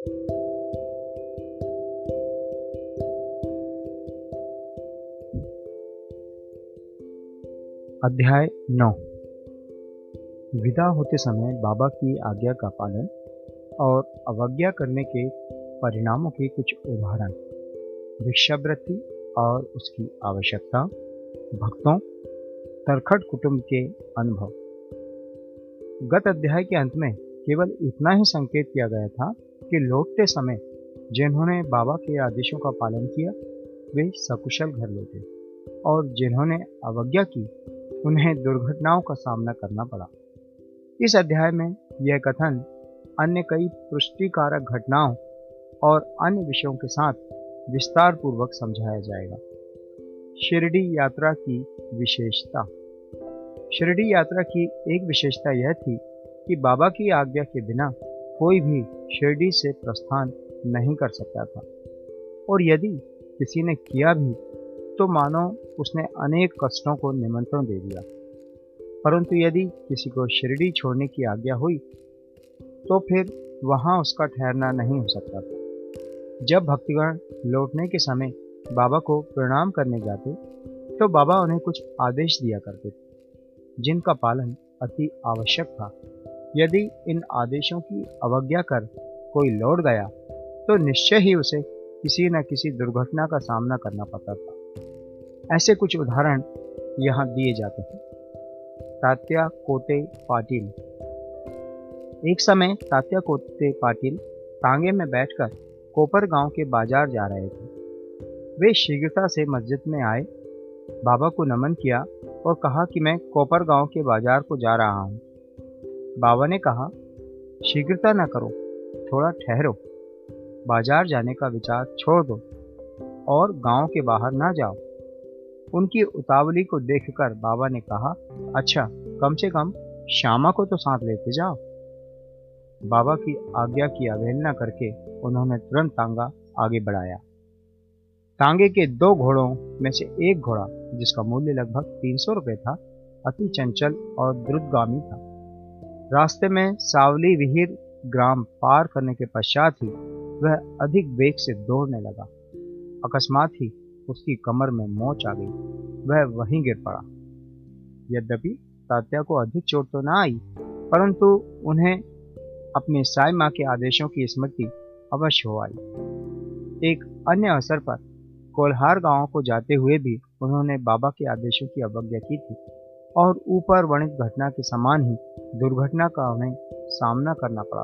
अध्याय नौ। विदा होते समय बाबा की आज्ञा का पालन और अवज्ञा करने के परिणामों के कुछ उदाहरण, भिक्षावृत्ति और उसकी आवश्यकता, भक्तों तरखट कुटुंब के अनुभव। गत अध्याय के अंत में केवल इतना ही संकेत किया गया था कि लौटते समय जिन्होंने बाबा के आदेशों का पालन किया, वे सकुशल घर लौटे और जिन्होंने अवज्ञा की, उन्हें दुर्घटनाओं का सामना करना पड़ा। इस अध्याय में यह कथन अन्य कई पुष्टिकारक घटनाओं और अन्य विषयों के साथ विस्तार पूर्वक समझाया जाएगा। शिरडी यात्रा की विशेषता। शिरडी यात्रा की एक विशेषता यह थी कि बाबा की आज्ञा के बिना कोई भी शिरडी से प्रस्थान नहीं कर सकता था। और यदि किसी ने किया भी तो मानो उसने अनेक कष्टों को निमंत्रण दे दिया। परंतु यदि किसी को शिरडी छोड़ने की आज्ञा हुई तो फिर वहाँ उसका ठहरना नहीं हो सकता था। जब भक्तिगण लौटने के समय बाबा को प्रणाम करने जाते तो बाबा उन्हें कुछ आदेश दिया करते थे, जिनका पालन अति आवश्यक था। यदि इन आदेशों की अवज्ञा कर कोई लौट गया तो निश्चय ही उसे किसी न किसी दुर्घटना का सामना करना पड़ता था। ऐसे कुछ उदाहरण यहाँ दिए जाते हैं। तात्या कोते पाटिल। एक समय तात्या कोते पाटिल तांगे में बैठकर कोपर गाँव के बाज़ार जा रहे थे। वे शीघ्रता से मस्जिद में आए, बाबा को नमन किया और कहा कि मैं कोपर गाँव के बाज़ार को जा रहा हूँ। बाबा ने कहा, शीघ्रता न करो, थोड़ा ठहरो, बाज़ार जाने का विचार छोड़ दो और गाँव के बाहर ना जाओ। उनकी उतावली को देखकर बाबा ने कहा अच्छा कम से कम श्यामा को तो साथ लेते जाओ। बाबा की आज्ञा की अवहेलना करके उन्होंने तुरंत तांगा आगे बढ़ाया। तांगे के दो घोड़ों में से एक घोड़ा, जिसका मूल्य लगभग तीन सौ रुपये था, अति चंचल और द्रुतगामी था। रास्ते में सावली विहिर ग्राम पार करने के पश्चात ही वह अधिक वेग से दौड़ने लगा। अकस्मात ही उसकी कमर में मोच आ गई। वह वहीं गिर पड़ा। यद्यपि तात्या को अधिक चोट तो ना आई, परंतु उन्हें अपने साई माँ के आदेशों की स्मृति अवश्य हो आई। एक अन्य अवसर पर कोल्हार गाँव को जाते हुए भी उन्होंने बाबा के आदेशों की अवज्ञा की थी। और ऊपर वर्णित घटना के समान ही दुर्घटना का उन्हें सामना करना पड़ा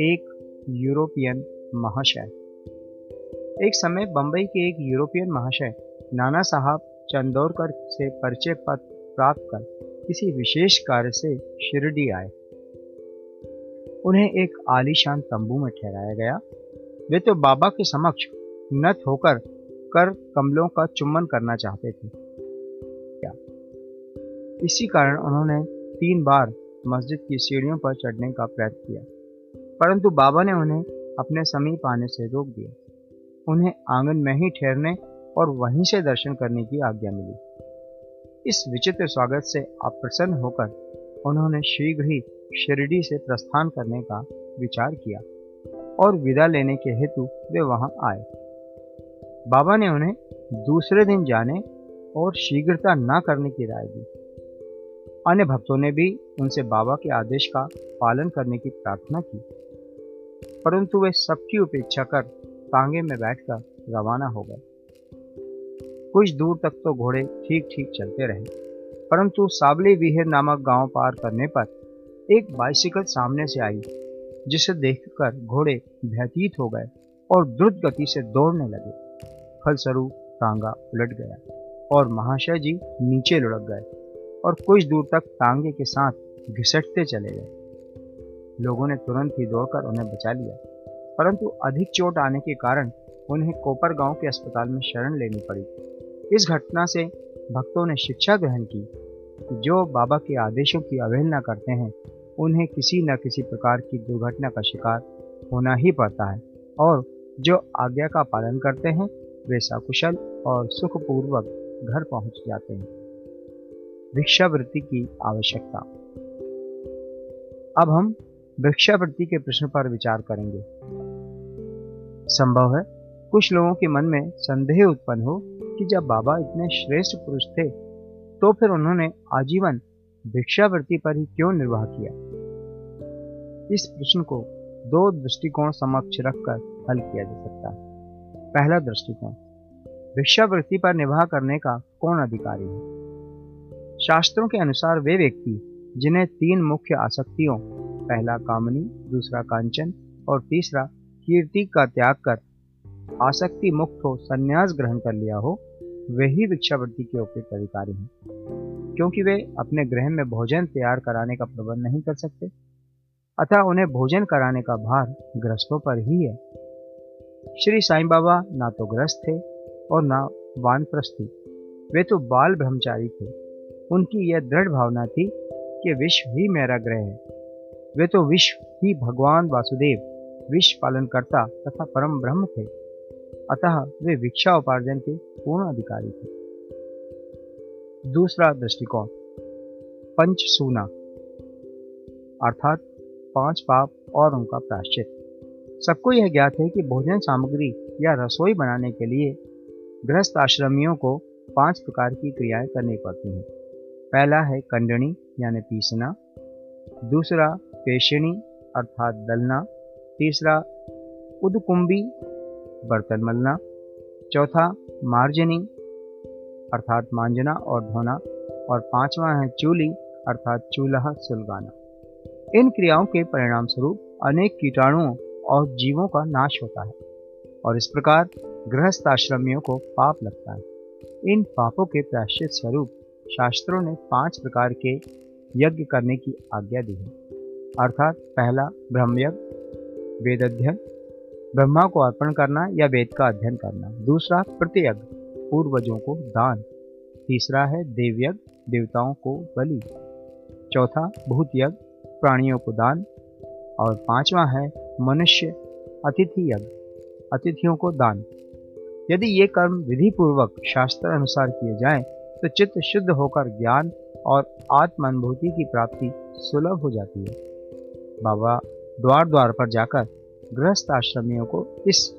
एक यूरोपियन महाशय। एक समय बंबई के एक यूरोपियन महाशय, नाना साहब चंदौरकर से परिचय पत्र प्राप्त कर किसी विशेष कार्य से शिरडी आए। उन्हें एक आलीशान तंबू में ठहराया गया। वे तो बाबा के समक्ष नत होकर कर कमलों का चुम्बन करना चाहते थे। इसी कारण उन्होंने तीन बार मस्जिद की सीढ़ियों पर चढ़ने का प्रयत्न किया, परंतु बाबा ने उन्हें अपने समीप आने से रोक दिया। उन्हें आँगन में ही ठहरने और वहीं से दर्शन करने की आज्ञा मिली। इस विचित्र स्वागत से अप्रसन्न होकर उन्होंने शीघ्र ही शिरडी से प्रस्थान करने का विचार किया और विदा लेने के हेतु वे वहाँ आए। बाबा ने उन्हें दूसरे दिन जाने और शीघ्रता न करने की राय दी। अन्य भक्तों ने भी उनसे बाबा के आदेश का पालन करने की प्रार्थना की। परंतु वे सबकी उपेक्षा कर तांगे में बैठकर रवाना हो गए। कुछ दूर तक तो घोड़े ठीक ठीक चलते रहे। परंतु साबली विहिर नामक गाँव पार करने पर एक बाइसिकल सामने से आई, जिसे देखकर घोड़े भयतीत हो गए और द्रुत गति से दौड़ने लगे। फलस्वरूप तांगा उलट गया और महाशय जी नीचे लुढ़क गए। और कुछ दूर तक तांगे के साथ घिसटते चले गए। लोगों ने तुरंत ही दौड़कर उन्हें बचा लिया, परंतु अधिक चोट आने के कारण उन्हें कोपर गाँव के अस्पताल में शरण लेनी पड़ी। इस घटना से भक्तों ने शिक्षा ग्रहण की कि जो बाबा के आदेशों की अवहेलना करते हैं, उन्हें किसी न किसी प्रकार की दुर्घटना का शिकार होना ही पड़ता है और जो आज्ञा का पालन करते हैं, वे सकुशल और सुखपूर्वक घर पहुँच जाते हैं। भिक्षावृत्ति की आवश्यकता। अब हम भिक्षावृत्ति के प्रश्न पर विचार करेंगे। संभव है कुछ लोगों के मन में संदेह उत्पन्न हो कि जब बाबा इतने श्रेष्ठ पुरुष थे तो फिर उन्होंने आजीवन भिक्षावृत्ति पर ही क्यों निर्वाह किया? इस प्रश्न को दो दृष्टिकोण समक्ष रखकर हल किया जा सकता है। पहला दृष्टिकोण, भिक्षावृत्ति पर निर्वाह करने का कौन अधिकारी है? शास्त्रों के अनुसार वे व्यक्ति, जिन्हें तीन मुख्य आसक्तियों, पहला कामनी, दूसरा कांचन और तीसरा कीर्ति का त्याग कर आसक्ति मुक्त हो, संन्यास ग्रहण कर लिया हो वही भिक्षावृत्ति के उपयुक्त अधिकारी हैं। क्योंकि वे अपने गृह में भोजन तैयार कराने का प्रबंध नहीं कर सकते, अतः उन्हें भोजन कराने का भार ग्रस्तों पर ही है। श्री साईं बाबा ना तो ग्रस्त थे और ना वानप्रस्थी वे तो बाल ब्रह्मचारी थे। उनकी यह दृढ़ भावना थी कि विश्व ही मेरा ग्रह है। वे तो विश्व ही भगवान वासुदेव, विश्व पालन करता तथा परम ब्रह्म थे। अतः वे भिक्षा उपार्जन के पूर्ण अधिकारी थे। दूसरा दृष्टिकोण, पंचसूना, अर्थात पाँच पाप और उनका प्राश्चित सबको यह ज्ञात है कि भोजन सामग्री या रसोई बनाने के लिए गृहस्थ आश्रमियों को पाँच प्रकार की क्रियाएँ करनी पड़ती हैं। पहला है कंडनी यानी पीसना। दूसरा, पेशनी, अर्थात दलना। तीसरा उदकुंबी बर्तन मलना। चौथा, मार्जनी, अर्थात मांजना और धोना। और पांचवा है चूली, अर्थात चूल्हा सुलगाना। इन क्रियाओं के परिणाम स्वरूप अनेक कीटाणुओं और जीवों का नाश होता है और इस प्रकार गृहस्थ आश्रमियों को पाप लगता है। इन पापों के प्राश्चित स्वरूप शास्त्रों ने पाँच प्रकार के यज्ञ करने की आज्ञा दी है। अर्थात पहला ब्रह्मयज्ञ वेद अध्ययन ब्रह्मा को अर्पण करना या वेद का अध्ययन करना। दूसरा प्रतियज्ञ पूर्वजों को दान। तीसरा है देवयज्ञ देवताओं को बलि। चौथा भूत यज्ञ प्राणियों को दान। और पांचवा है मनुष्य अतिथि यज्ञ अतिथियों को दान। यदि ये कर्म विधि पूर्वक शास्त्र अनुसार किए जाएँ, तो चित्त शुद्ध होकर ज्ञान और आत्म अनुभूति की प्राप्ति सुलभ हो जाती है। बाबा द्वार द्वार पर जाकर गृहस्थ आश्रमियों को इस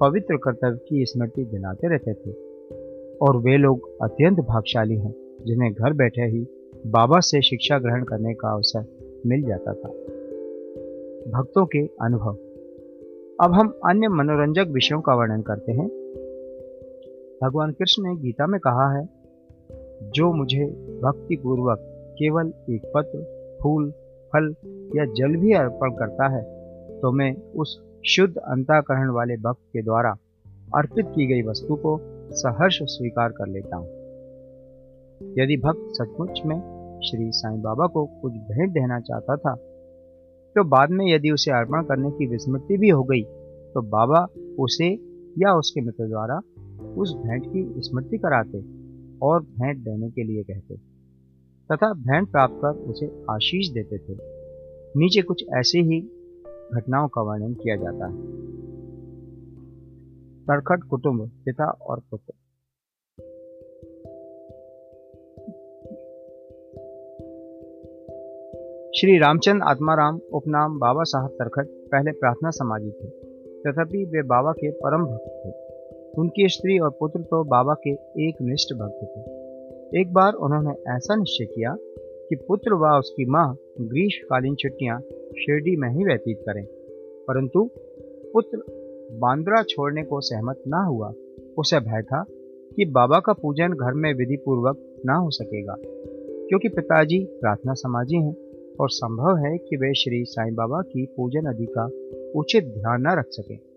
पवित्र कर्तव्य की स्मृति दिलाते रहते थे। और वे लोग अत्यंत भागशाली हैं, जिन्हें घर बैठे ही बाबा से शिक्षा ग्रहण करने का अवसर मिल जाता था। भक्तों के अनुभव। अब हम अन्य मनोरंजक विषयों का वर्णन करते हैं। भगवान कृष्ण ने गीता में कहा है जो मुझे भक्ति पूर्वक केवल एक पत्र, फूल, फल या जल भी अर्पण करता है तो मैं उस शुद्ध अंताकरण वाले भक्त के द्वारा अर्पित की गई वस्तु को सहर्ष स्वीकार कर लेता हूँ। यदि भक्त सचमुच में श्री साईं बाबा को कुछ भेंट देना चाहता था तो बाद में यदि उसे अर्पण करने की विस्मृति भी हो गई तो बाबा उसे या उसके मित्र द्वारा उस भेंट की स्मृति कराते। और भेंट देने के लिए कहते। तथा भेंट प्राप्त कर उसे आशीष देते थे। नीचे कुछ ऐसे ही घटनाओं का वर्णन किया जाता है। तरखट कुटुंब, पिता और पुत्र। श्री रामचंद आत्माराम उपनाम बाबा साहब तरखट पहले प्रार्थना समाजी थे। तथापि वे बाबा के परम भक्त थे। उनकी स्त्री और पुत्र तो बाबा के एक निष्ठ भक्त थे। एक बार उन्होंने ऐसा निश्चय किया कि पुत्र व उसकी माँ ग्रीष्मकालीन छुट्टियाँ शिरडी में ही व्यतीत करें। परंतु पुत्र बांद्रा छोड़ने को सहमत ना हुआ। उसे भय था कि बाबा का पूजन घर में विधि पूर्वक ना हो सकेगा, क्योंकि पिताजी प्रार्थना समाजी हैं और संभव है कि वे श्री साईं बाबा की पूजन आदि का उचित ध्यान न रख सके।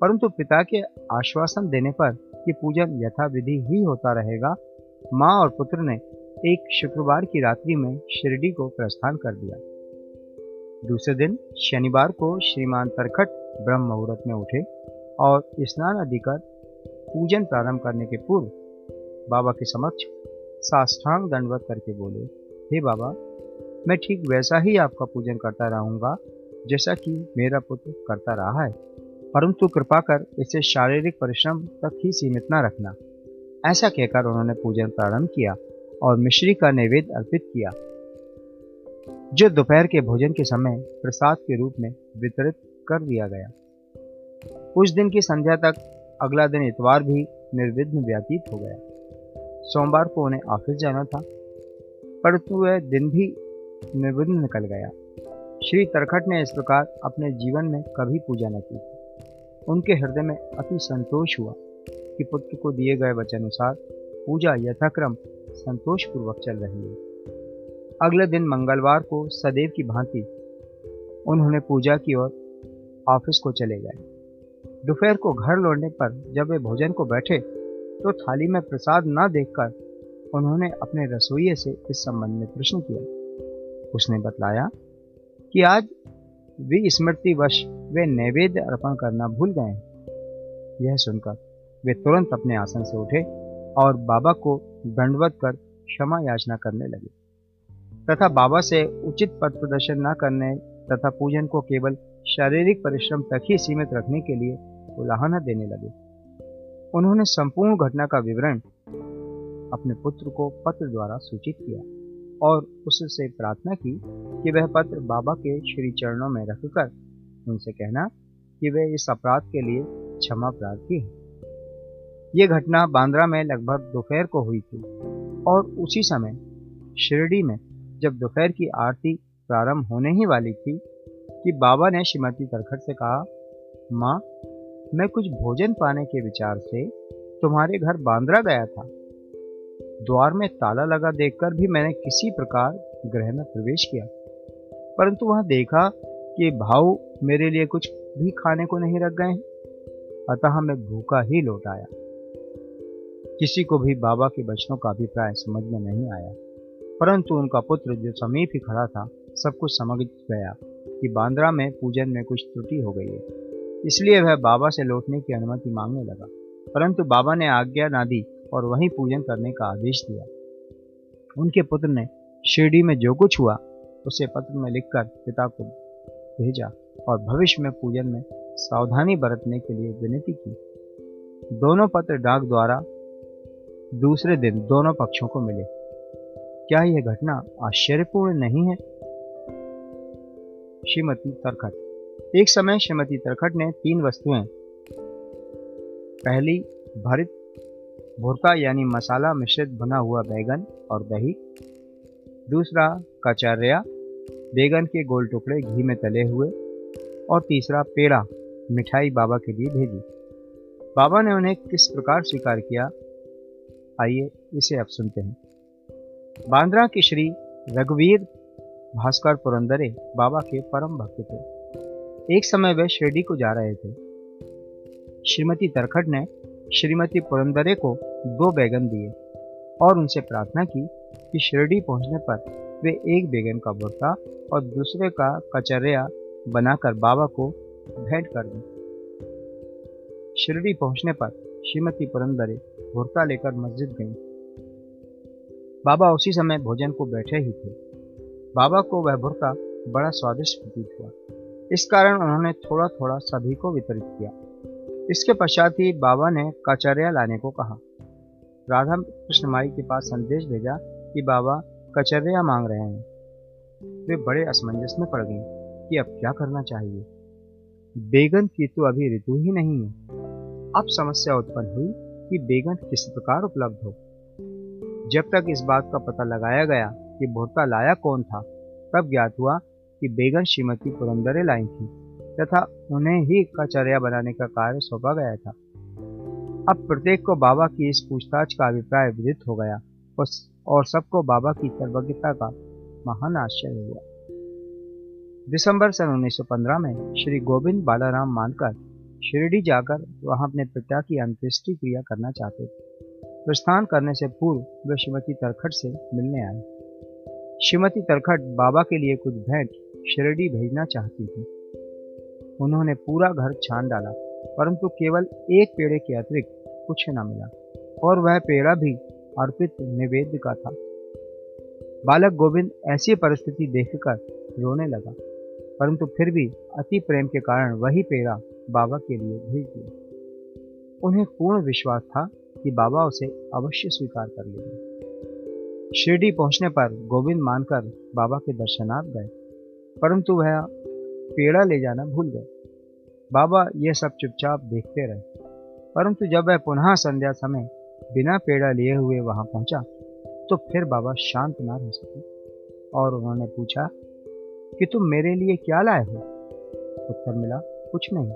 परंतु पिता के आश्वासन देने पर कि पूजन यथाविधि ही होता रहेगा, माँ और पुत्र ने एक शुक्रवार की रात्रि में शिरडी को प्रस्थान कर दिया। दूसरे दिन शनिवार को श्रीमान तरखट ब्रह्म मुहूर्त में उठे और स्नान आदि कर पूजन प्रारंभ करने के पूर्व बाबा के समक्ष साष्टांग दंडवत करके बोले, हे बाबा, मैं ठीक वैसा ही आपका पूजन करता रहूँगा, जैसा कि मेरा पुत्र करता रहा है। परंतु कृपा कर इसे शारीरिक परिश्रम तक ही सीमित न रखना। ऐसा कहकर उन्होंने पूजन प्रारंभ किया और मिश्री का नैवेद्य अर्पित किया। जो दोपहर के भोजन के समय प्रसाद के रूप में वितरित कर दिया गया। उस दिन की संध्या तक अगला दिन इतवार भी निर्विघ्न व्यतीत हो गया। सोमवार को उन्हें ऑफ़िस जाना था, परंतु वह दिन भी निर्विघ्न निकल गया। श्री तरखट ने इस प्रकार अपने जीवन में कभी पूजा न की। उनके हृदय में अति संतोष हुआ कि पुत्र को दिए गए वचनानुसार पूजा यथाक्रम संतोषपूर्वक चल रही है। अगले दिन मंगलवार को सदैव की भांति उन्होंने पूजा की और ऑफ़िस को चले गए। दोपहर को घर लौटने पर जब वे भोजन को बैठे तो थाली में प्रसाद न देखकर उन्होंने अपने रसोइये से इस संबंध में प्रश्न किया। उसने बतलाया कि आज वे स्मृतिवश वे नैवेद्य अर्पण करना भूल गए। यह सुनकर वे तुरंत अपने आसन से उठे और बाबा को दंडवत कर क्षमा याचना करने लगे। तथा बाबा से उचित पद प्रदर्शन न करने तथा पूजन को केवल शारीरिक परिश्रम तक ही सीमित रखने के लिए उलाहना देने लगे। उन्होंने संपूर्ण घटना का विवरण अपने पुत्र को पत्र द्वारा सूचित किया। और उससे प्रार्थना की कि वह पत्र बाबा के श्री चरणों में रखकर उनसे कहना कि वे इस अपराध के लिए क्षमा प्रार्थी है। ये घटना बांद्रा में लगभग दोपहर को हुई थी और उसी समय शिरडी में जब दोपहर की आरती प्रारंभ होने ही वाली थी कि बाबा ने श्रीमती तरखट से कहा, माँ, मैं कुछ भोजन पाने के विचार से तुम्हारे घर बांद्रा गया था। द्वार में ताला लगा देखकर भी मैंने किसी प्रकार गृह में प्रवेश किया। परंतु वहाँ देखा कि भाव मेरे लिए कुछ भी खाने को नहीं रख गए हैं। अतः मैं भूखा ही लौट आया। किसी को भी बाबा के बचनों का अभिप्राय समझ में नहीं आया। परंतु उनका पुत्र जो समीप ही खड़ा था, सब कुछ समझ गया कि बांद्रा में पूजन में कुछ त्रुटि हो गई है। इसलिए वह बाबा से लौटने की अनुमति मांगने लगा। परंतु बाबा ने आज्ञा ना दी और वहीं पूजन करने का आदेश दिया। उनके पुत्र ने शिरडी में जो कुछ हुआ, उसे पत्र में लिखकर पिता को भेजा और भविष्य में पूजन में सावधानी बरतने के लिए विनती की। दोनों पत्र डाक द्वारा दूसरे दिन दोनों पक्षों को मिले। क्या यह घटना आश्चर्यपूर्ण नहीं है? श्रीमती तरखट। एक समय श्रीमती तरखट ने तीन वस्तुएँ, पहली, भरित भुरका यानी मसाला मिश्रित बना हुआ बैगन और दही। दूसरा, कचरिया, बैगन के गोल टुकड़े घी में तले हुए। और तीसरा, पेड़ा, मिठाई बाबा के लिए भेजी। बाबा ने उन्हें किस प्रकार स्वीकार किया? आइए, इसे अब सुनते हैं। बांद्रा के श्री रघुवीर भास्कर पुरंदरे बाबा के परम भक्त थे। एक समय वे शिरडी को जा रहे थे। श्रीमती तरखट ने श्रीमती पुरंदरे को दो बैगन दिए और उनसे प्रार्थना की कि शिरडी पहुँचने पर वे एक बैगन का बुरता और दूसरे का कचरिया बनाकर बाबा को भेंट कर दें। शिरडी पहुँचने पर श्रीमती पुरंदरे भुरता लेकर मस्जिद गई। बाबा उसी समय भोजन को बैठे ही थे। बाबा को वह भुरता बड़ा स्वादिष्ट प्रतीत हुआ। इस कारण उन्होंने थोड़ा थोड़ा सभी को वितरित किया। इसके पश्चात ही बाबा ने कचरिया लाने को कहा। राधा कृष्ण माई के पास संदेश भेजा कि बाबा कचरिया मांग रहे हैं। वे बड़े असमंजस में पड़ गए कि अब क्या करना चाहिए। बेगन की तो अभी ऋतु ही नहीं है। अब समस्या उत्पन्न हुई कि बेगन किस प्रकार उपलब्ध हो। जब तक इस बात का पता लगाया गया कि भोरता लाया कौन था, तब ज्ञात हुआ कि बेगन श्रीमती पुरंदरे लाई थी। तथा उन्हें ही कचरिया बनाने का कार्य सौंपा गया था। अब प्रत्येक को बाबा की इस पूछताछ का अभिप्राय विदित हो गया और सबको बाबा की सर्वज्ञता का महान आश्चर्य हुआ। दिसंबर सन 1915 में श्री गोविंद बालाराम मानकर शिरडी जाकर वहाँ अपने पिता की अंत्येष्टि क्रिया करना चाहते थे। प्रस्थान करने से पूर्व वे श्रीमती तरखट से मिलने आए। श्रीमती तरखट बाबा के लिए कुछ भेंट शिरडी भेजना चाहती थी। उन्होंने पूरा घर छान डाला, परंतु केवल एक पेड़े के अतिरिक्त कुछ न मिला, और वह पेड़ा भी अर्पित निवेद्य का था। बालक गोविंद ऐसी परिस्थिति देखकर रोने लगा, परंतु फिर भी अति प्रेम के कारण वही पेड़ा बाबा के लिए भेज दिया। उन्हें पूर्ण विश्वास था कि बाबा उसे अवश्य स्वीकार कर लेंगे। शिरडी पहुँचने पर गोविंद मानकर बाबा के दर्शनार्थ गए, परंतु वह पेड़ा ले जाना भूल गए। बाबा ये सब चुपचाप देखते रहे, परंतु जब वह पुनः संध्या समय बिना पेड़ा लिए हुए वहाँ पहुँचा तो फिर बाबा शांत ना रह सके, और उन्होंने पूछा, कि तुम मेरे लिए क्या लाए हो? उत्तर मिला, कुछ नहीं।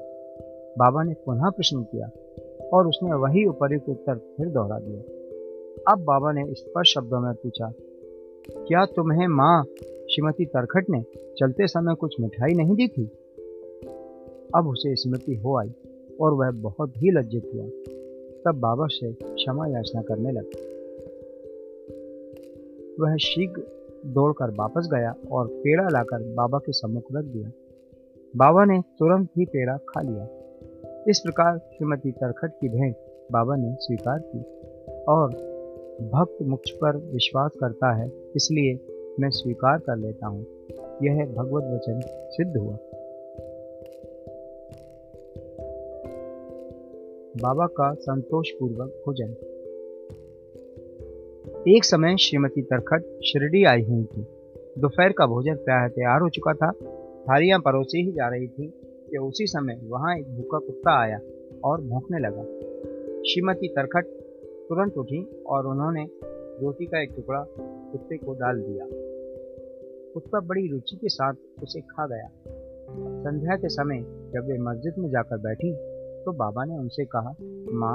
बाबा ने पुनः प्रश्न किया, और उसने वही उपयुक्त उत्तर फिर दोहरा दिया। अब बाबा ने स्पष्ट शब्दों में पूछा, क्या तुम्हें माँ श्रीमती तरखट ने चलते समय कुछ मिठाई नहीं दी थी। अब उसे स्मृति हो आई और वह बहुत ही लज्जित हुआ। तब बाबा से क्षमा याचना करने लगा। वह शीघ्र दौड़कर वापस गया और पेड़ा लाकर बाबा के सम्मुख रख दिया। बाबा ने तुरंत ही पेड़ा खा लिया। इस प्रकार श्रीमती तरखट की भेंट बाबा ने स्वीकार की और भक्त मुझ पर विश्वास करता है, इसलिए मैं स्वीकार कर लेता हूँ। यह भगवत वचन, सिद्ध हुआ। बाबा का संतोषपूर्वक भोजन। एक समय श्रीमती तरखट शिरडी आई हुई थी। दोपहर का भोजन प्राय तैयार हो चुका था। थालियाँ परोसी ही जा रही थी कि उसी समय वहाँ एक भूखा कुत्ता आया और भौंकने लगा। श्रीमती तरखट तुरंत उठी और उन्होंने रोटी का एक टुकड़ा कुत्ते को डाल दिया। कुत्ता बड़ी रुचि के साथ उसे खा गया। संध्या के समय जब वे मस्जिद में जाकर बैठी तो बाबा ने उनसे कहा, माँ,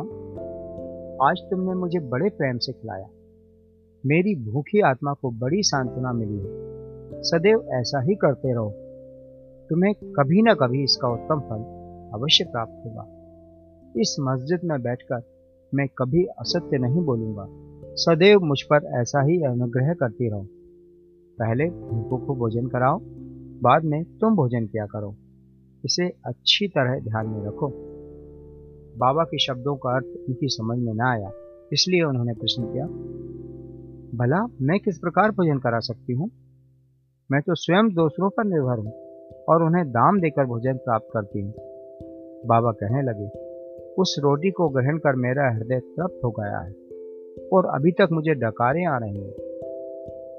आज तुमने मुझे बड़े प्रेम से खिलाया। मेरी भूखी आत्मा को बड़ी सांत्वना मिली है। सदैव ऐसा ही करते रहो। तुम्हें कभी ना कभी इसका उत्तम फल अवश्य प्राप्त होगा। इस मस्जिद में बैठकर मैं कभी असत्य नहीं बोलूँगा। सदैव मुझ पर ऐसा ही अनुग्रह करती रहो। पहले भूखों को भोजन कराओ, बाद में तुम भोजन किया करो। इसे अच्छी तरह ध्यान में रखो। बाबा के शब्दों का अर्थ उनकी समझ में न आया, इसलिए उन्होंने प्रश्न किया, भला मैं किस प्रकार भोजन करा सकती हूँ? मैं तो स्वयं दूसरों पर निर्भर हूँ और उन्हें दाम देकर भोजन प्राप्त करती हूँ। बाबा कहने लगे, उस रोटी को ग्रहण कर मेरा हृदय तृप्त हो गया है। और अभी तक मुझे डकारे आ रही हैं।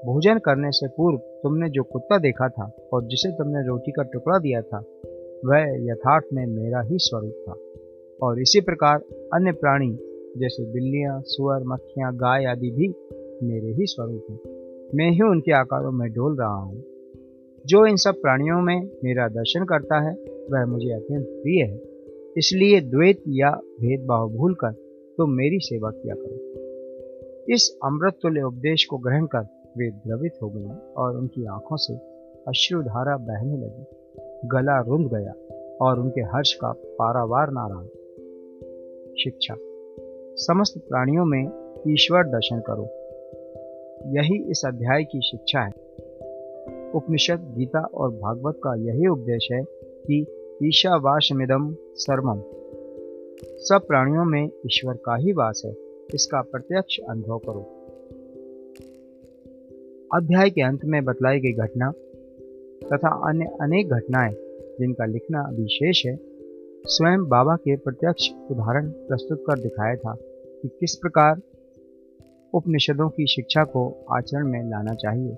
भोजन करने से पूर्व तुमने जो कुत्ता देखा था और जिसे तुमने रोटी का टुकड़ा दिया था वह यथार्थ में मेरा ही स्वरूप था। और इसी प्रकार अन्य प्राणी जैसे बिल्लियाँ, सुअर मक्खियाँ गाय आदि भी मेरे ही स्वरूप हैं। मैं ही उनके आकारों में डोल रहा हूँ। जो इन सब प्राणियों में मेरा दर्शन करता है वह मुझे अत्यंत प्रिय है। इसलिए द्वैत या भेदभाव भूलकर तुम तो मेरी सेवा किया करो। इस अमृत तुल्य उपदेश को ग्रहण कर वे द्रवित हो गए और उनकी आँखों से अश्रुधारा बहने लगी। गला रुंध गया और उनके हर्ष का पारावार ना रहा शिक्षा, समस्त प्राणियों में ईश्वर दर्शन करो। यही इस अध्याय की शिक्षा है। उपनिषद, गीता और भागवत का यही उपदेश है कि ईशावासमिदम सर्वम सब प्राणियों में ईश्वर का ही वास है। इसका प्रत्यक्ष अनुभव करो। अध्याय के अंत में बतलाई गई घटना तथा अन्य अनेक घटनाएँ जिनका लिखना अभी शेष है, स्वयं बाबा के प्रत्यक्ष उदाहरण प्रस्तुत कर दिखाया था कि किस प्रकार उपनिषदों की शिक्षा को आचरण में लाना चाहिए।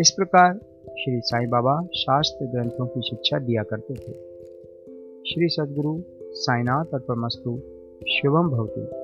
इस प्रकार श्री साईं बाबा शास्त्र ग्रंथों की शिक्षा दिया करते थे। श्री सदगुरु साईनाथ और अर्पणमस्तु शिवम भवतु।